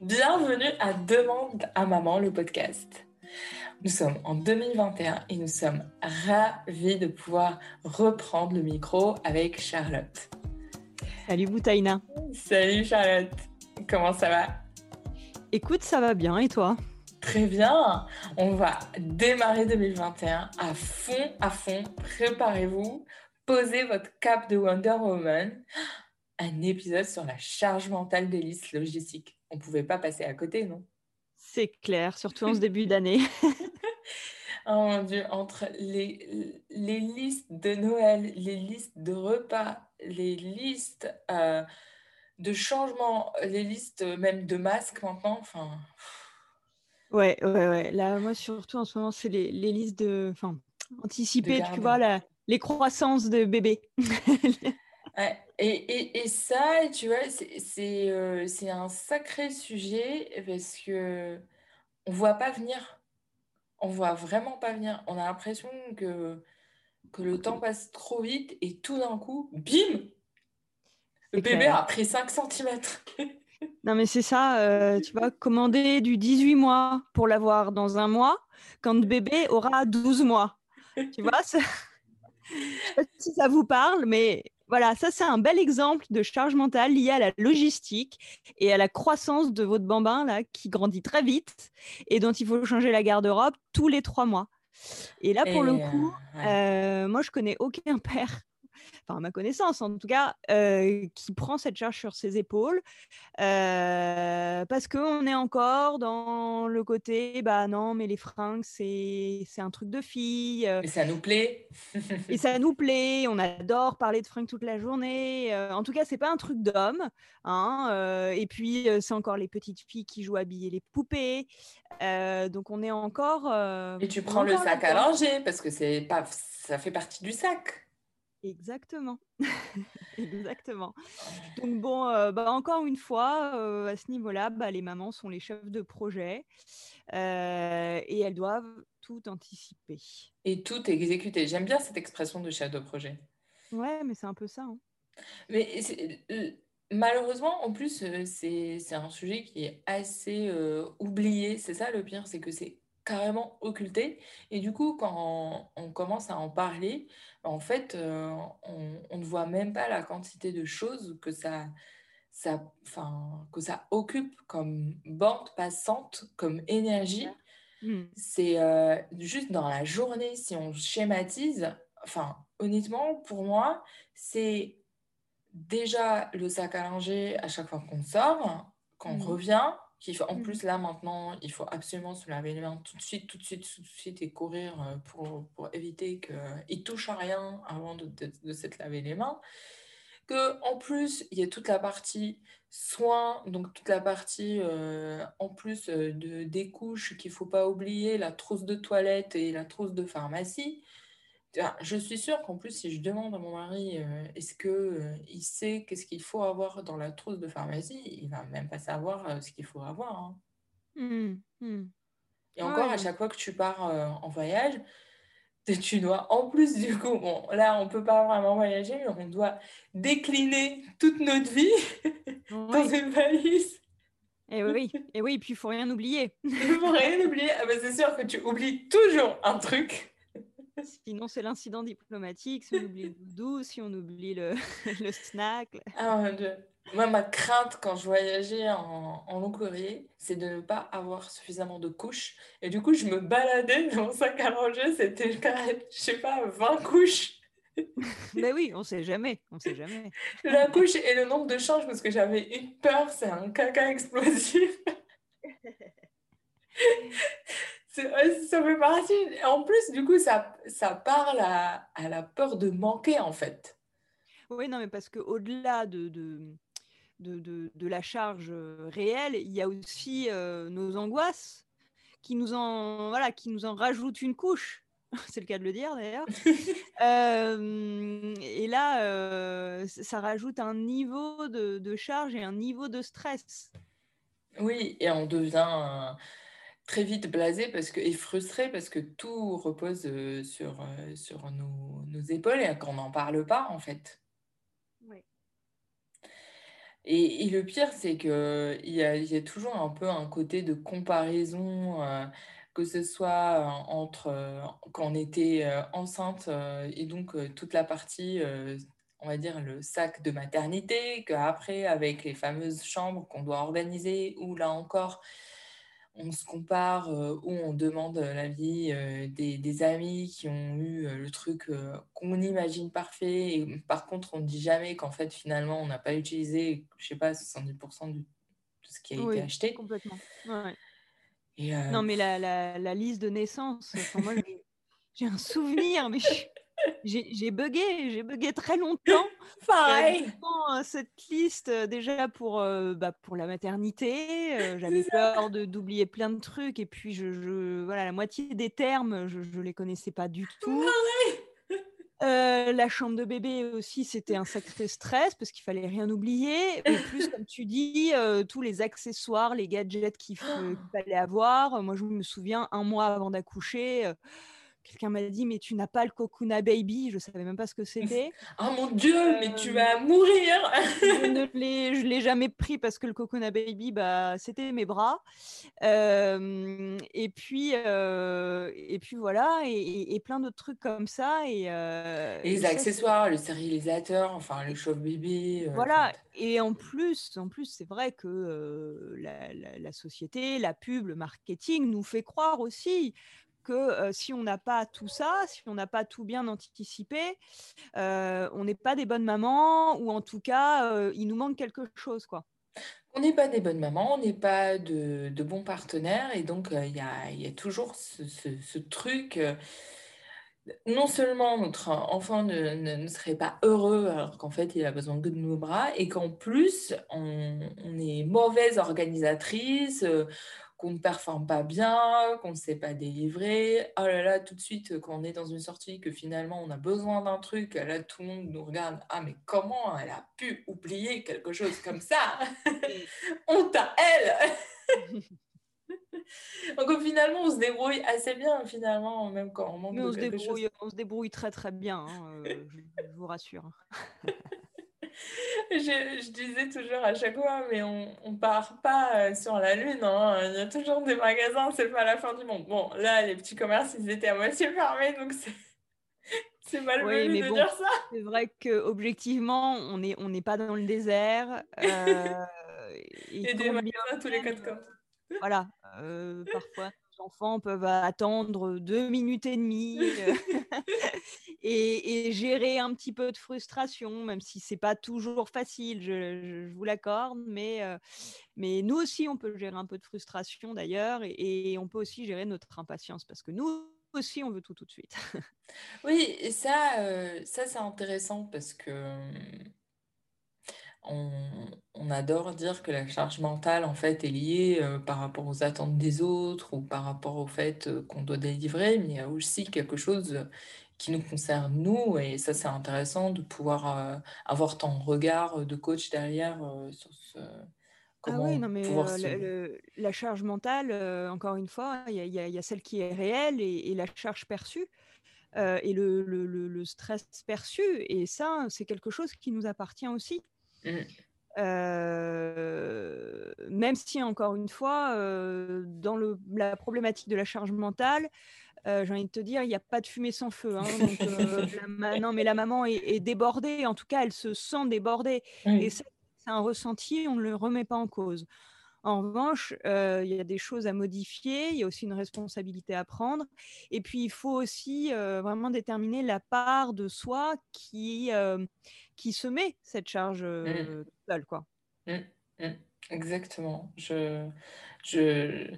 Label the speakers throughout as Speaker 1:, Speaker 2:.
Speaker 1: Bienvenue à Demande à Maman, le podcast. Nous sommes en 2021 et nous sommes ravis de pouvoir reprendre le micro avec Charlotte.
Speaker 2: Salut Boutaina.
Speaker 1: Salut Charlotte. Comment ça va?
Speaker 2: Écoute, ça va bien et toi?
Speaker 1: Très bien. On va démarrer 2021 à fond, à fond. Préparez-vous. Posez votre cap de Wonder Woman. Un épisode sur la charge mentale des listes logistiques. On ne pouvait pas passer à côté, non?
Speaker 2: C'est clair, surtout en ce début d'année.
Speaker 1: oh mon Dieu, entre les, les listes de Noël, les listes de repas, les listes euh, de changements, les listes même de masques maintenant, enfin...
Speaker 2: Ouais, ouais, ouais. Là, moi, surtout en ce moment, c'est les, les listes de. Enfin, anticipées, tu vois, la, les croissances de bébés.
Speaker 1: ouais. et, et, et, ça, tu vois, c'est euh, un sacré sujet parce que on voit pas venir. On voit vraiment pas venir. On a l'impression que, que le temps passe trop vite et tout d'un coup, bim Le bébé clair. a pris 5 cm.
Speaker 2: Non, mais c'est ça, euh, tu vois, commander du 18 mois pour l'avoir dans un mois, quand le bébé aura 12 mois. Tu vois, ça... je sais pas si ça vous parle, mais voilà, ça c'est un bel exemple de charge mentale liée à la logistique et à la croissance de votre bambin là, qui grandit très vite et dont il faut changer la garde-robe tous les trois mois. Et là, pour et le coup, euh, ouais. euh, moi je connais aucun père enfin à ma connaissance en tout cas, euh, qui prend cette charge sur ses épaules euh, parce qu'on est encore dans le côté, bah non, mais les fringues, c'est un truc de fille.
Speaker 1: Et ça nous plaît.
Speaker 2: et ça nous plaît, on adore parler de fringues toute la journée. Euh, en tout cas, c'est pas un truc d'homme. Hein, euh, et puis, c'est encore les petites filles qui jouent à habiller les poupées. donc, on est encore.
Speaker 1: et tu prends le sac à langer parce que c'est pas, ça fait partie du sac.
Speaker 2: Exactement. Exactement. Donc bon, euh, bah, encore une fois, euh, à ce niveau-là, bah, les mamans sont les chefs de projet euh, et elles doivent tout anticiper.
Speaker 1: Et tout exécuter. J'aime bien cette expression de chef de projet.
Speaker 2: Ouais, mais c'est un peu ça. Hein.
Speaker 1: Mais malheureusement, en plus, c'est un sujet qui est assez oublié. C'est ça le pire, c'est que c'est carrément occulté. Et du coup, quand on, commence à en parler, en fait, euh, on, on, ne voit même pas la quantité de choses que ça, ça, que ça occupe comme bande passante, comme énergie. Mmh. C'est euh, juste dans la journée, si on schématise, enfin, honnêtement, pour moi, c'est déjà le sac à langer à chaque fois qu'on sort, qu'on mmh. revient, en plus, là, maintenant, il faut absolument se laver les mains tout de suite, tout de suite, tout de suite et courir euh, pour, pour éviter qu'il touche à rien avant de, de, de s'être lavé les mains. Que, en plus, il y a toute la partie soins, donc toute la partie, euh, en plus euh, de, des couches qu'il ne faut pas oublier, la trousse de toilette et la trousse de pharmacie. Je suis sûre qu'en plus, si je demande à mon mari euh, est-ce qu'il euh, il sait qu'est-ce qu'il faut avoir dans la trousse de pharmacie, il va même pas savoir euh, ce qu'il faut avoir. Hein.
Speaker 2: Mmh, mmh.
Speaker 1: Et encore, ouais. à chaque fois que tu pars en voyage, tu dois, en plus du coup, bon, là, on peut pas vraiment voyager, mais on doit décliner toute notre vie oui. dans une valise.
Speaker 2: Et oui, et oui, puis il faut rien oublier.
Speaker 1: Il faut rien oublier. Ah ben, c'est sûr que tu oublies toujours un truc.
Speaker 2: Sinon, c'est l'incident diplomatique. Si on oublie le doudou, si on oublie le, le snack.
Speaker 1: Ah, mon Dieu. Moi, ma crainte quand je voyageais en, en long courrier, c'est de ne pas avoir suffisamment de couches. Et du coup, je me baladais dans mon sac à langer. C'était, je sais pas, 20 couches.
Speaker 2: Mais oui, on sait jamais, on sait jamais.
Speaker 1: La couche et le nombre de changes, parce que j'avais une peur, c'est un caca explosif. ça fait partie. En plus, du coup, ça, ça parle à, à, la peur de manquer, en fait.
Speaker 2: Oui, non, mais parce qu'au-delà de, de, de, de, de la charge réelle, il y a aussi euh, nos angoisses qui nous, en, voilà, qui nous en rajoutent une couche. C'est le cas de le dire, d'ailleurs. euh, et là, euh, ça rajoute un niveau de, de, charge et un niveau de stress.
Speaker 1: Oui, et on devient très vite blasé parce que, et frustré parce que tout repose sur, sur nos, nos, épaules et qu'on n'en parle pas en fait.
Speaker 2: Oui.
Speaker 1: Et, le pire, c'est qu'il y a, y a toujours un peu un côté de comparaison, euh, que ce soit euh, entre quand on était enceinte et donc toute la partie, on va dire, le sac de maternité, qu'après, avec les fameuses chambres qu'on doit organiser, ou là encore, on se compare euh, ou on demande l'avis euh, des, des, amis qui ont eu euh, le truc qu'on imagine parfait. Et par contre, on ne dit jamais qu'en fait, finalement, on n'a pas utilisé, je sais pas, 70% de ce qui a été acheté.
Speaker 2: Complètement. non, mais la, la, la, liste de naissance, moi, j'ai un souvenir, mais j'ai bugué, j'ai bugué très longtemps.
Speaker 1: Pareil.
Speaker 2: Euh, cette liste euh, déjà pour, euh, bah, pour la maternité, j'avais peur d'oublier plein de trucs et puis je, voilà la moitié des termes je, ne les connaissais pas du tout. la chambre de bébé aussi, c'était un sacré stress parce qu'il fallait rien oublier. Et plus, comme tu dis, tous les accessoires, les gadgets qu'il fallait avoir. Moi, je me souviens, un mois avant d'accoucher, Quelqu'un m'a dit, mais tu n'as pas le Kokuna Baby. Je ne savais même pas ce que c'était.
Speaker 1: oh mon Dieu, mais tu vas mourir
Speaker 2: Je ne l'ai jamais pris parce que le Kokuna Baby, bah, c'était mes bras. et, puis, et puis voilà, et, plein d'autres trucs comme ça. Et,
Speaker 1: les accessoires, le stérilisateur, enfin le chauffe-bébé.
Speaker 2: voilà, et en plus, en plus c'est vrai que la, la, société, la pub, le marketing nous fait croire aussi que si on n'a pas tout ça, si on n'a pas tout bien anticipé, on n'est pas des bonnes mamans ou en tout cas, il nous manque quelque chose. quoi.
Speaker 1: On n'est pas des bonnes mamans, on n'est pas de, bons partenaires et donc il y, a, toujours ce, truc. non seulement notre enfant ne, serait pas heureux alors qu'en fait il a besoin que de nos bras et qu'en plus on, on, est mauvaise organisatrice, qu'on ne performe pas bien, qu'on ne sait pas délivrer. Oh là là, tout de suite, quand on est dans une sortie, que finalement on a besoin d'un truc, là tout le monde nous regarde. Ah, mais comment elle a pu oublier quelque chose comme ça? Honte à elle Donc finalement, on se débrouille assez bien, finalement, même quand on manque
Speaker 2: mais on
Speaker 1: se
Speaker 2: débrouille, On se débrouille très très bien, hein, euh, je, vous rassure.
Speaker 1: je, disais toujours à chaque fois, mais on ne part pas euh, sur la Lune. Hein. Il y a toujours des magasins, c'est pas la fin du monde. Bon, là, les petits commerces, ils étaient à moitié fermés, donc c'est. C'est mal oui, mais de dire ça.
Speaker 2: C'est vrai qu'objectivement, on n'est on pas dans le désert. Euh,
Speaker 1: et, des magasins tous les quatre coins.
Speaker 2: Voilà, euh, parfois les enfants peuvent attendre deux minutes et demie et, gérer un petit peu de frustration, même si c'est pas toujours facile, je, vous l'accorde, mais, mais nous aussi, on peut gérer un peu de frustration d'ailleurs, et, on peut aussi gérer notre impatience, parce que nous aussi, on veut tout tout de suite.
Speaker 1: oui, et ça, ça c'est intéressant parce que on, adore dire que la charge mentale en fait est liée par rapport aux attentes des autres ou par rapport au fait qu'on doit délivrer, mais il y a aussi quelque chose qui nous concerne nous. Et ça, c'est intéressant de pouvoir euh, avoir ton regard de coach derrière euh, sur ce.
Speaker 2: ah oui, non, mais euh, la charge mentale, encore une fois, il y, a celle qui est réelle et, la charge perçue. et le, le, le, stress perçu, et ça, c'est quelque chose qui nous appartient aussi. Mmh. même si, encore une fois, dans le, la problématique de la charge mentale, euh, j'ai envie de te dire, il n'y a pas de fumée sans feu. Hein, euh, non, mais la maman est, débordée. En tout cas, elle se sent débordée. Et c'est un ressenti, on ne le remet pas en cause. En revanche, euh, il y a des choses à modifier, il y a aussi une responsabilité à prendre. Et puis, il faut aussi vraiment déterminer la part de soi qui, qui se met cette charge mmh. seule. Quoi.
Speaker 1: Mmh, mmh. Exactement. Je, je,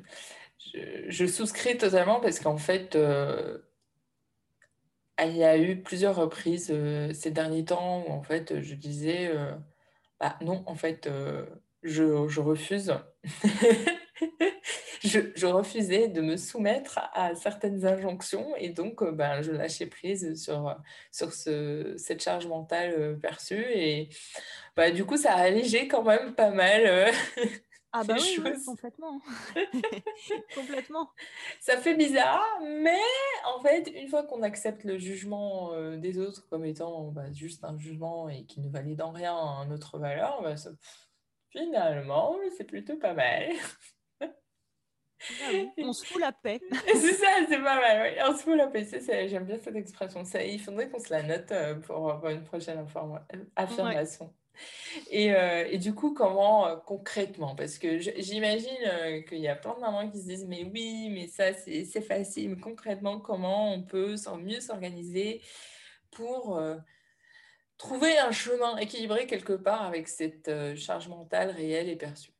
Speaker 1: je, souscris totalement parce qu'en fait, euh, il y a eu plusieurs reprises euh, ces derniers temps où en fait je disais euh, bah, non, en fait, je, refuse. je, refusais de me soumettre à certaines injonctions et donc ben, je lâchais prise sur, sur ce, cette charge mentale perçue et bah, du coup ça a allégé quand même pas mal
Speaker 2: ah bah oui, complètement. complètement.
Speaker 1: Ça fait bizarre, mais en fait, une fois qu'on accepte le jugement euh, des autres comme étant bah, juste un jugement et qui ne valide en rien notre valeur, bah, finalement, c'est plutôt pas mal.
Speaker 2: Ah on se fout la paix.
Speaker 1: c'est ça, c'est pas mal. Oui. On se fout la paix. J'aime bien cette expression. Ça, il faudrait qu'on se la note euh, pour, une prochaine affirmation. Et, euh, et, du coup, comment euh, concrètement? Parce que j'imagine qu'il y a plein de mamans qui se disent Mais oui, mais ça, c'est facile. Mais concrètement, comment on peut mieux s'organiser pour trouver un chemin équilibré quelque part avec cette charge mentale réelle et perçue?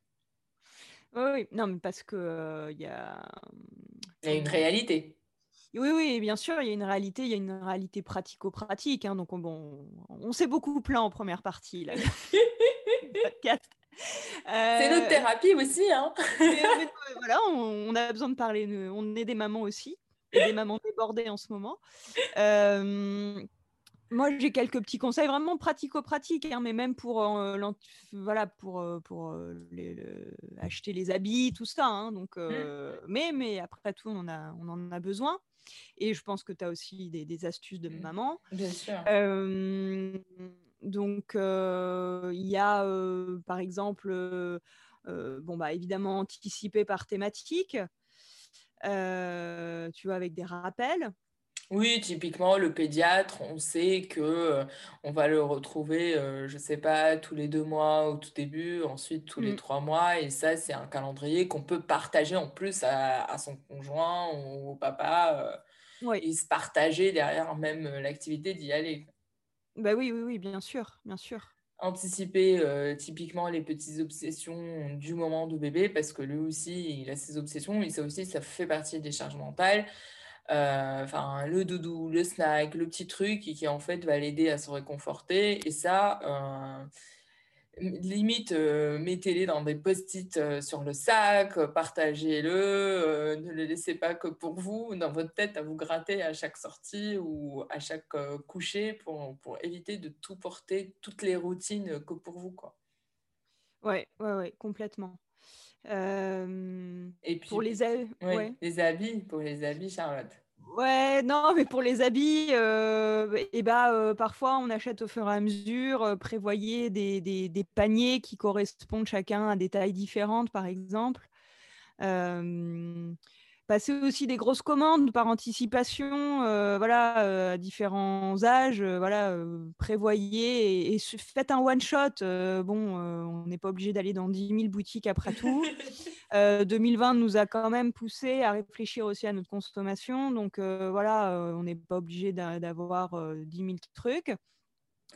Speaker 2: Oui, non, mais parce que il y a.
Speaker 1: Il y a une réalité.
Speaker 2: Oui, oui, bien sûr, il y a une réalité, il y a une réalité pratico-pratique. Hein, donc, on, bon, on s'est beaucoup plaint en première partie. Là,
Speaker 1: C'est notre thérapie aussi. Hein.
Speaker 2: voilà, on, a besoin de parler. On est des mamans aussi, des mamans débordées en ce moment. Euh, moi, j'ai quelques petits conseils vraiment pratico-pratiques, hein, mais même pour, euh, voilà, pour, euh, pour euh, acheter les habits, tout ça. Hein, donc, mmh. mais, mais après tout, on en a, on en a besoin. Et je pense que tu as aussi des, astuces de mmh. maman.
Speaker 1: Bien sûr.
Speaker 2: donc, il y a, par exemple, bon, bah, évidemment, anticiper par thématique, tu vois, avec des rappels.
Speaker 1: Oui, typiquement, le pédiatre, on sait que euh, on va le retrouver, euh, je ne sais pas, tous les deux mois au tout début, ensuite tous les mmh. trois mois. Et ça, c'est un calendrier qu'on peut partager en plus à, son conjoint ou au papa euh, et se partager derrière même l'activité d'y aller.
Speaker 2: Bah oui, oui, oui, bien sûr, bien sûr.
Speaker 1: Anticiper typiquement les petites obsessions du moment du bébé parce que lui aussi, il a ses obsessions et ça aussi, ça fait partie des charges mentales. Euh, enfin le doudou, le snack, le petit truc qui, en fait va l'aider à se réconforter. Et ça, euh, limite, euh, mettez-les dans des post-it sur le sac, partagez-le, ne le laissez pas que pour vous, dans votre tête, à vous gratter à chaque sortie ou à chaque coucher pour, pour, éviter de tout porter, toutes les routines que pour vous. Quoi.
Speaker 2: Ouais, ouais, ouais, complètement.
Speaker 1: Et puis, pour les, ouais, les habits, pour les habits, Charlotte.
Speaker 2: Ouais, non, mais pour les habits, euh, et bah, euh, parfois on achète au fur et à mesure. Euh, prévoyez des, des, des, paniers qui correspondent chacun à des tailles différentes, par exemple. Passer aussi des grosses commandes par anticipation, euh, voilà, euh, à différents âges, euh, voilà, prévoyez et, faites un one shot. bon, on n'est pas obligé d'aller dans 10 000 boutiques après tout. 2020 nous a quand même poussé à réfléchir aussi à notre consommation, donc voilà, on n'est pas obligé d'avoir 10 000 trucs.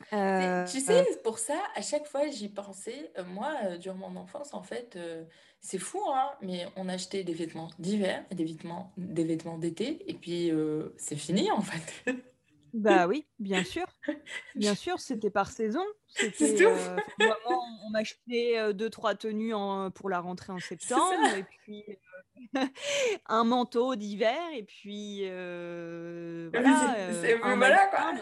Speaker 1: Tu sais, pour ça, à chaque fois, j'y pensais. Moi, durant mon enfance, en fait, c'est fou, hein, mais on achetait des vêtements d'hiver et des vêtements, des vêtements d'été, et puis c'est fini, en fait.
Speaker 2: Bah oui, bien sûr. Bien sûr, c'était par saison. C'était, vraiment, on achetait deux, trois tenues en, pour la rentrée en septembre, et puis un manteau d'hiver, et puis voilà.
Speaker 1: C'est, voilà, quoi.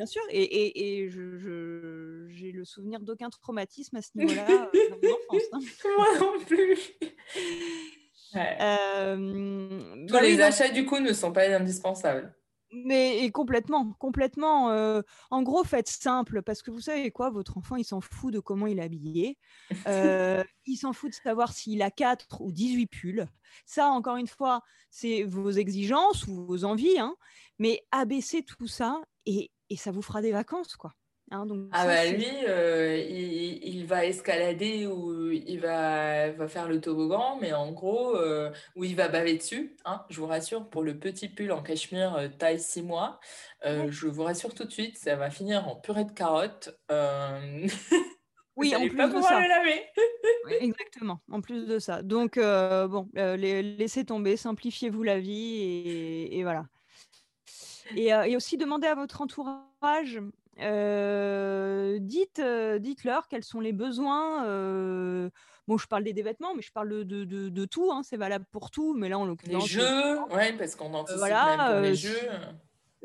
Speaker 2: Bien sûr, et, et, je, j'ai le souvenir d'aucun traumatisme à ce niveau-là euh, dans mon enfance.
Speaker 1: Hein. Moi non plus. Euh, Tous les achats, du coup, ne sont pas indispensables.
Speaker 2: Mais et complètement, complètement. Euh, en gros, faites simple, parce que vous savez quoi, votre enfant, il s'en fout de comment il est habillé. il s'en fout de savoir s'il a 4 ou 18 pulls. Ça, encore une fois, c'est vos exigences ou vos envies. Hein. Mais abaissez tout ça et, et ça vous fera des vacances, quoi.
Speaker 1: Hein, donc ah bah lui, euh, il, va escalader ou il va, va, faire le toboggan, mais en gros, euh, ou il va baver dessus. Hein, je vous rassure, pour le petit pull en cachemire euh, taille 6 mois, je vous rassure tout de suite, ça va finir en purée de carottes.
Speaker 2: oui, en plus
Speaker 1: pas
Speaker 2: de ça.
Speaker 1: Le laver.
Speaker 2: exactement, en plus de ça. Donc, bon, laissez tomber, simplifiez-vous la vie et voilà. Euh, et, aussi demander à votre entourage, euh, dites, euh, dites-leur quels sont les besoins. bon, je parle des, vêtements, mais je parle de, de, de, tout. Hein, c'est valable pour tout. Mais là, en
Speaker 1: l'occurrence, les jeux, ouais, parce qu'on anticipe voilà, même pour les jeux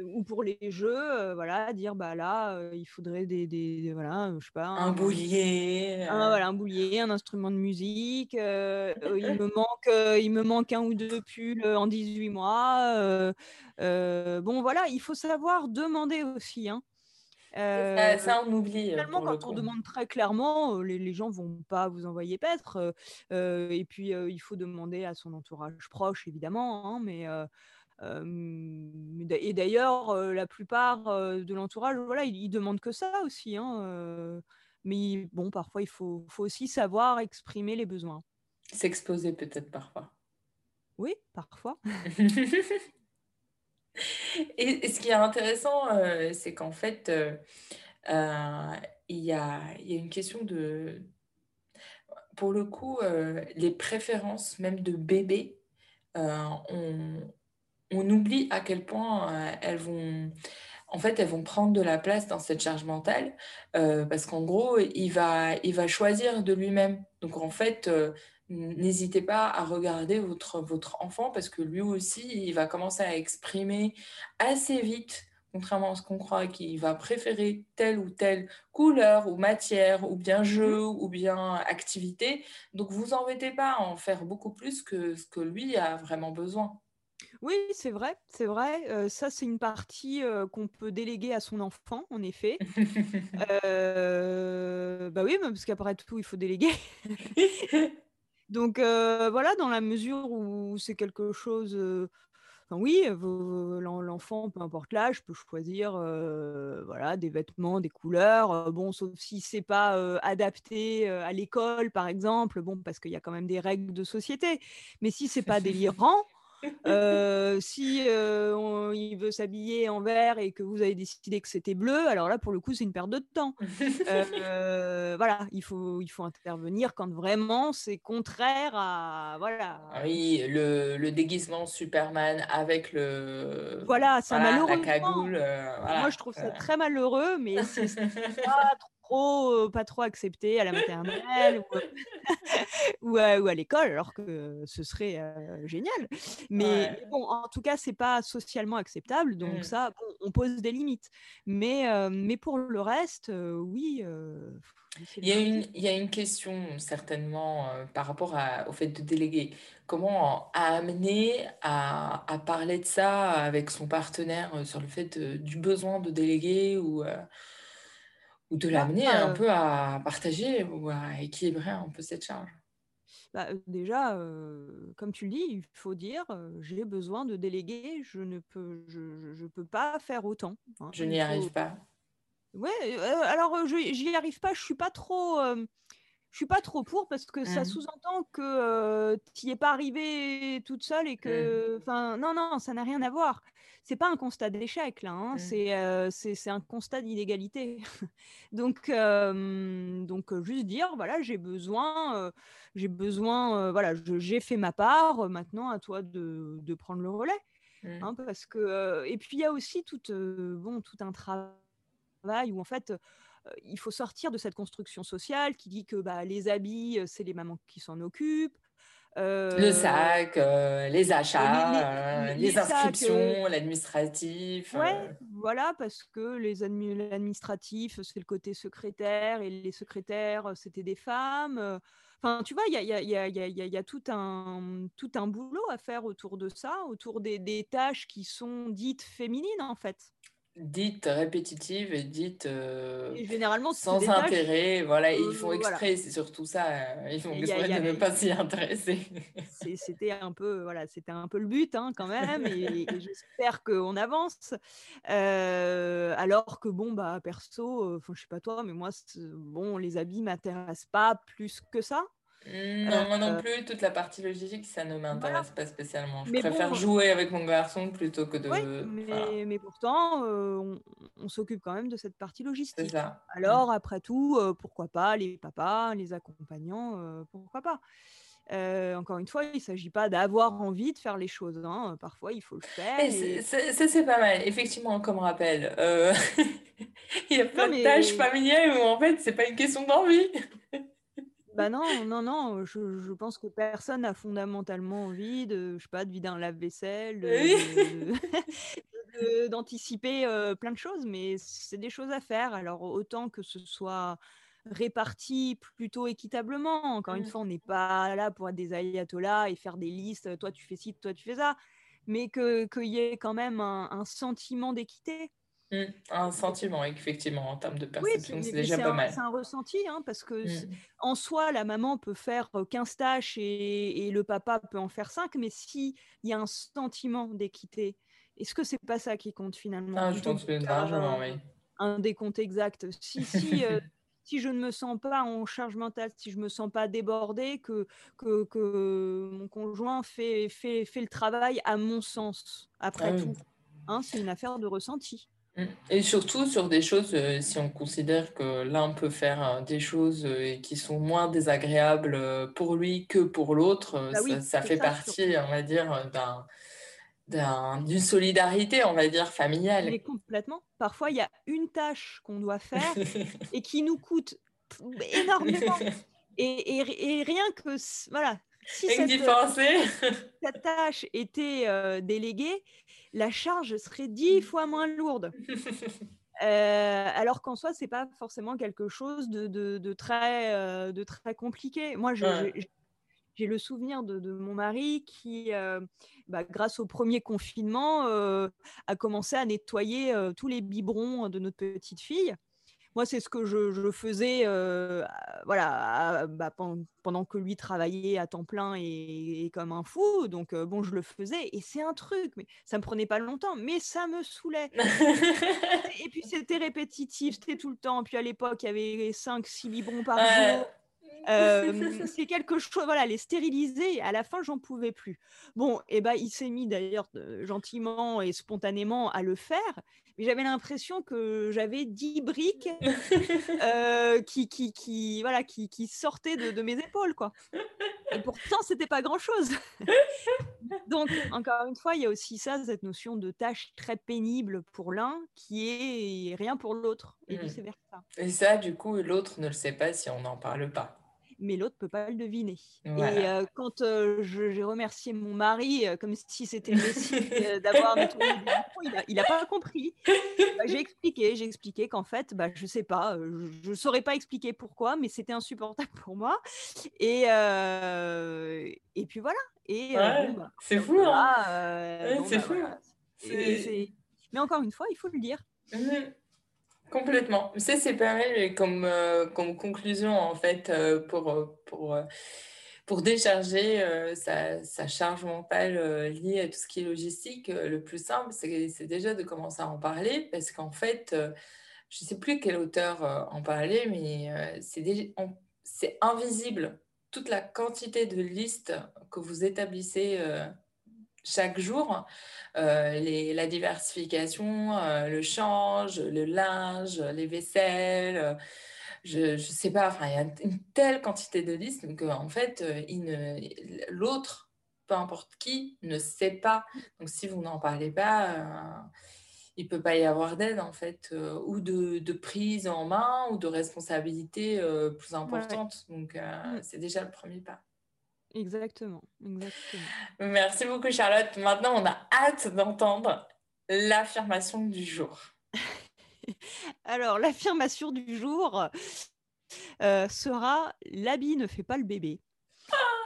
Speaker 2: ou pour les jeux, voilà, dire bah là, il faudrait des, des, voilà, je sais pas,
Speaker 1: un, boulier,
Speaker 2: un, voilà, un boulier, un instrument de musique. il me manque, il me manque un ou deux pulls en 18 mois. bon voilà, il faut savoir demander aussi. Hein.
Speaker 1: ça, on oublie.
Speaker 2: Finalement, quand on demande très clairement, les, les gens vont pas vous envoyer paître. et puis, il faut demander à son entourage proche, évidemment, hein, mais et d'ailleurs, la plupart de l'entourage, voilà, ils, demandent que ça aussi. Hein, mais bon, parfois, il faut, faut, aussi savoir exprimer les besoins.
Speaker 1: S'exposer peut-être parfois.
Speaker 2: Oui, parfois.
Speaker 1: et, ce qui est intéressant, c'est qu'en fait, il y, a, y, a, une question de... Pour le coup, les préférences même de bébés, on, on oublie à quel point euh, elles vont en fait, elles vont prendre de la place dans cette charge mentale euh, parce qu'en gros, il va, il va choisir de lui-même. Donc, en fait, euh, n'hésitez pas à regarder votre, votre enfant parce que lui aussi, il va commencer à exprimer assez vite, contrairement à ce qu'on croit, qu'il va préférer telle ou telle couleur ou matière ou bien jeu mmh. ou bien activité. Donc, vous embêtez pas à en faire beaucoup plus que ce que lui a vraiment besoin.
Speaker 2: Oui, c'est vrai, c'est vrai. ça, c'est une partie qu'on peut déléguer à son enfant, en effet. bah oui, parce qu'après tout, il faut déléguer. Donc voilà, dans la mesure où c'est quelque chose. Enfin, oui, l'enfant, peu importe l'âge, peut choisir voilà, des vêtements, des couleurs. bon, sauf si c'est pas adapté à l'école, par exemple, bon, parce qu'il y a quand même des règles de société. Mais si c'est pas délirant, euh, si euh, il veut s'habiller en vert et que vous avez décidé que c'était bleu, alors là, pour le coup, c'est une perte de temps. Euh, voilà, il faut, il faut intervenir quand vraiment c'est contraire à. Voilà.
Speaker 1: Ah oui, le, le, déguisement Superman avec le.
Speaker 2: Voilà, ça voilà, La cagoule. Moi, je trouve ça très malheureux, mais c'est pas trop, pas trop accepté à la maternelle ou, à, ou, à, l'école, alors que ce serait génial. Mais, bon, en tout cas, c'est pas socialement acceptable, donc mmh. ça, on pose des limites. Mais, mais pour le reste, oui.
Speaker 1: il y, a une, il y, a une, question certainement par rapport à, au fait de déléguer. Comment amener à, à, parler de ça avec son partenaire sur le fait du besoin de déléguer ou ou de bah, l'amener un peu à partager ou à équilibrer un peu cette charge
Speaker 2: bah, déjà, comme tu le dis, il faut dire j'ai besoin de déléguer, je ne peux, je, je, peux pas faire autant.
Speaker 1: Hein. Je n'y arrive pas.
Speaker 2: Ouais, alors je j'y arrive pas, je suis pas trop je suis pas trop pour parce que ça mmh. sous-entend que tu n'y es pas arrivée toute seule et que, mmh. enfin, non, non, ça n'a rien à voir. C'est pas un constat d'échec là, hein, mmh. c'est un constat d'inégalité. donc, donc juste dire, voilà, j'ai besoin, j'ai besoin, voilà, j'ai fait ma part. Maintenant, à toi de, de prendre le relais, hein, parce que, et puis il y a aussi tout, bon, tout un travail où en fait il faut sortir de cette construction sociale qui dit que bah, les habits, c'est les mamans qui s'en occupent.
Speaker 1: le sac, les achats, les, inscriptions, l'administratif.
Speaker 2: Ouais, voilà, parce que les l'administratif, c'est le côté secrétaire et les secrétaires, c'était des femmes. Enfin, tu vois, il y a, y, a, y, a, y a, tout, un, tout un boulot à faire autour de ça, autour des, des tâches qui sont dites féminines, en fait
Speaker 1: dites répétitives et dites euh,
Speaker 2: généralement,
Speaker 1: sans intérêt. Voilà, ils font exprès, c'est surtout ça. Euh, ils font exprès de ne pas s'y intéresser.
Speaker 2: C'était un peu, voilà, c'était un peu le but hein, quand même, et, j'espère qu'on avance. Euh, alors que bon, bah perso, enfin je sais pas toi, mais moi, bon, les habits m'intéressent pas plus que ça.
Speaker 1: Non, moi non euh, plus, toute la partie logistique, ça ne m'intéresse pas spécialement. Je préfère jouer avec mon garçon plutôt que de.
Speaker 2: mais, mais, pourtant, euh, on, s'occupe quand même de cette partie logistique. Ça. Alors, après tout, euh, pourquoi pas les papas, les accompagnants, pourquoi pas? Encore une fois, il ne s'agit pas d'avoir envie de faire les choses. Hein. Parfois, il faut le faire.
Speaker 1: Ça, c'est pas mal. Effectivement, comme rappel, il y a plein de tâches familiales où en fait, c'est pas une question d'envie.
Speaker 2: Bah non, non, non, je, pense que personne n'a fondamentalement envie de, je sais pas, de vider un lave-vaisselle, d'anticiper plein de choses, mais c'est des choses à faire. Alors autant que ce soit réparti plutôt équitablement. Encore une mmh. fois, on n'est pas là pour être des ayatollahs et faire des listes, toi tu fais ci, toi tu fais ça, mais qu'il y ait quand même un, sentiment d'équité.
Speaker 1: Mmh, un sentiment, effectivement, en termes de perception, c'est déjà pas mal.
Speaker 2: C'est un ressenti, hein, parce que mmh. en soi, la maman peut faire 15 tâches et, le papa peut en faire 5, mais s'il y a un sentiment d'équité, est-ce que c'est pas ça qui compte finalement?
Speaker 1: Ah, Je pense que largement, oui.
Speaker 2: Un décompte exact. Si, si, si je ne me sens pas en charge mentale, si je me sens pas débordée, que, que, mon conjoint fait, fait, fait le travail à mon sens, après ah tout. Hein, c'est une affaire de ressenti.
Speaker 1: Mmh. Et surtout sur des choses, euh, si on considère que l'un peut faire euh, des choses euh, qui sont moins désagréables pour lui que pour l'autre, bah ça, fait partie, on va dire, d'une solidarité, on va dire, familiale.
Speaker 2: Mais complètement. Parfois, il y a une tâche qu'on doit faire et qui nous coûte énormément. Et, et, rien que, voilà,
Speaker 1: si cette,
Speaker 2: cette, tâche était déléguée, la charge serait dix mmh. fois moins lourde. Euh, alors qu'en soi, c'est pas forcément quelque chose de, très, euh, de très compliqué. Moi, j'ai le souvenir de, mon mari qui, euh, bah, grâce au premier confinement, a commencé à nettoyer tous les biberons de notre petite fille. Moi, c'est ce que je, faisais euh, voilà, bah, pendant, que lui travaillait à temps plein et, comme un fou. Donc, euh, bon, je le faisais. Et c'est un truc, mais ça me prenait pas longtemps, mais ça me saoulait. et puis, c'était répétitif, c'était tout le temps. Puis, à l'époque, il y avait 5-6 biberons par jour. Euh, c'est quelque chose, voilà, les stériliser. À la fin, j'en pouvais plus. Bon, et eh ben, il s'est mis d'ailleurs gentiment et spontanément à le faire. Mais j'avais l'impression que j'avais 10 briques euh, qui, qui, qui, voilà, qui, qui sortaient de, de, mes épaules, quoi. Et pourtant, c'était pas grand-chose. Donc, encore une fois, il y a aussi ça, cette notion de tâche très pénible pour l'un qui est rien pour l'autre, et mmh. vice-versa.
Speaker 1: Et ça, du coup, l'autre ne le sait pas si on n'en parle pas
Speaker 2: mais l'autre peut pas le deviner. Et euh, quand euh, j'ai remercié mon mari, euh, comme si c'était le d'avoir il n'a pas compris. Bah, j'ai expliqué, j'ai expliqué qu'en fait, bah, je sais pas, je ne saurais pas expliquer pourquoi, mais c'était insupportable pour moi. Et, et puis voilà. Et
Speaker 1: bah, c'est fou, hein C'est fou.
Speaker 2: Mais encore une fois, il faut le dire.
Speaker 1: Mmh Complètement. Ça, c'est pas mal comme, euh, comme conclusion, en fait, euh, pour, euh, pour, pour décharger sa, sa, charge mentale liée à tout ce qui est logistique. le plus simple, c'est déjà de commencer à en parler parce qu'en fait, je ne sais plus quel auteur en parlait, mais c'est invisible toute la quantité de listes que vous établissez chaque jour. Euh, la diversification, euh, le change, le linge, les vaisselles. Euh, je ne sais pas, enfin, il y a une telle quantité de listes que, en fait, l'autre, peu importe qui, ne sait pas. Donc, si vous n'en parlez pas, il ne peut pas y avoir d'aide, en fait, ou de, prise en main, ou de responsabilité plus importante. Donc, mm. c'est déjà le premier pas.
Speaker 2: Exactement, exactement.
Speaker 1: Merci beaucoup Charlotte. Maintenant, on a hâte d'entendre l'affirmation du jour.
Speaker 2: Alors, l'affirmation du jour euh, sera l'habit ne fait pas le bébé.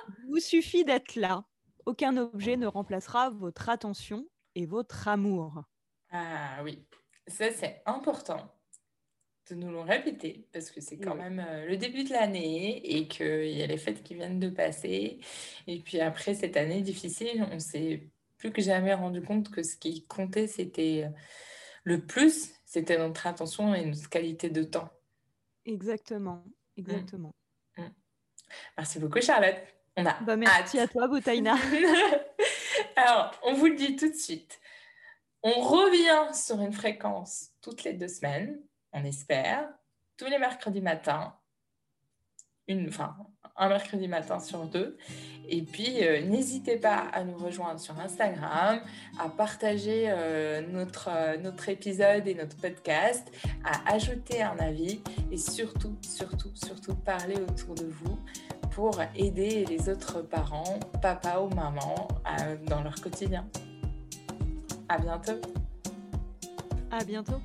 Speaker 2: Il vous suffit d'être là. Aucun objet ne remplacera votre attention et votre amour.
Speaker 1: Ah oui, ça c'est important de nous le répéter parce que c'est quand même euh, le début de l'année et qu'il y a les fêtes qui viennent de passer. Et puis après cette année difficile, on s'est plus que jamais rendu compte que ce qui comptait, c'était euh, le plus, c'était notre attention et notre qualité de temps.
Speaker 2: Exactement, exactement.
Speaker 1: Mmh. Mmh. Merci beaucoup Charlotte. On a
Speaker 2: bah, merci à toi Boutaina.
Speaker 1: Alors, on vous le dit tout de suite. On revient sur une fréquence toutes les deux semaines on espère, tous les mercredis matins, une, enfin, un mercredi matin sur deux. Et puis, euh, n'hésitez pas à nous rejoindre sur Instagram, à partager euh, notre, euh, notre épisode et notre podcast, à ajouter un avis et surtout, surtout, surtout parler autour de vous pour aider les autres parents, papa ou maman, dans leur quotidien. À bientôt.
Speaker 2: À bientôt.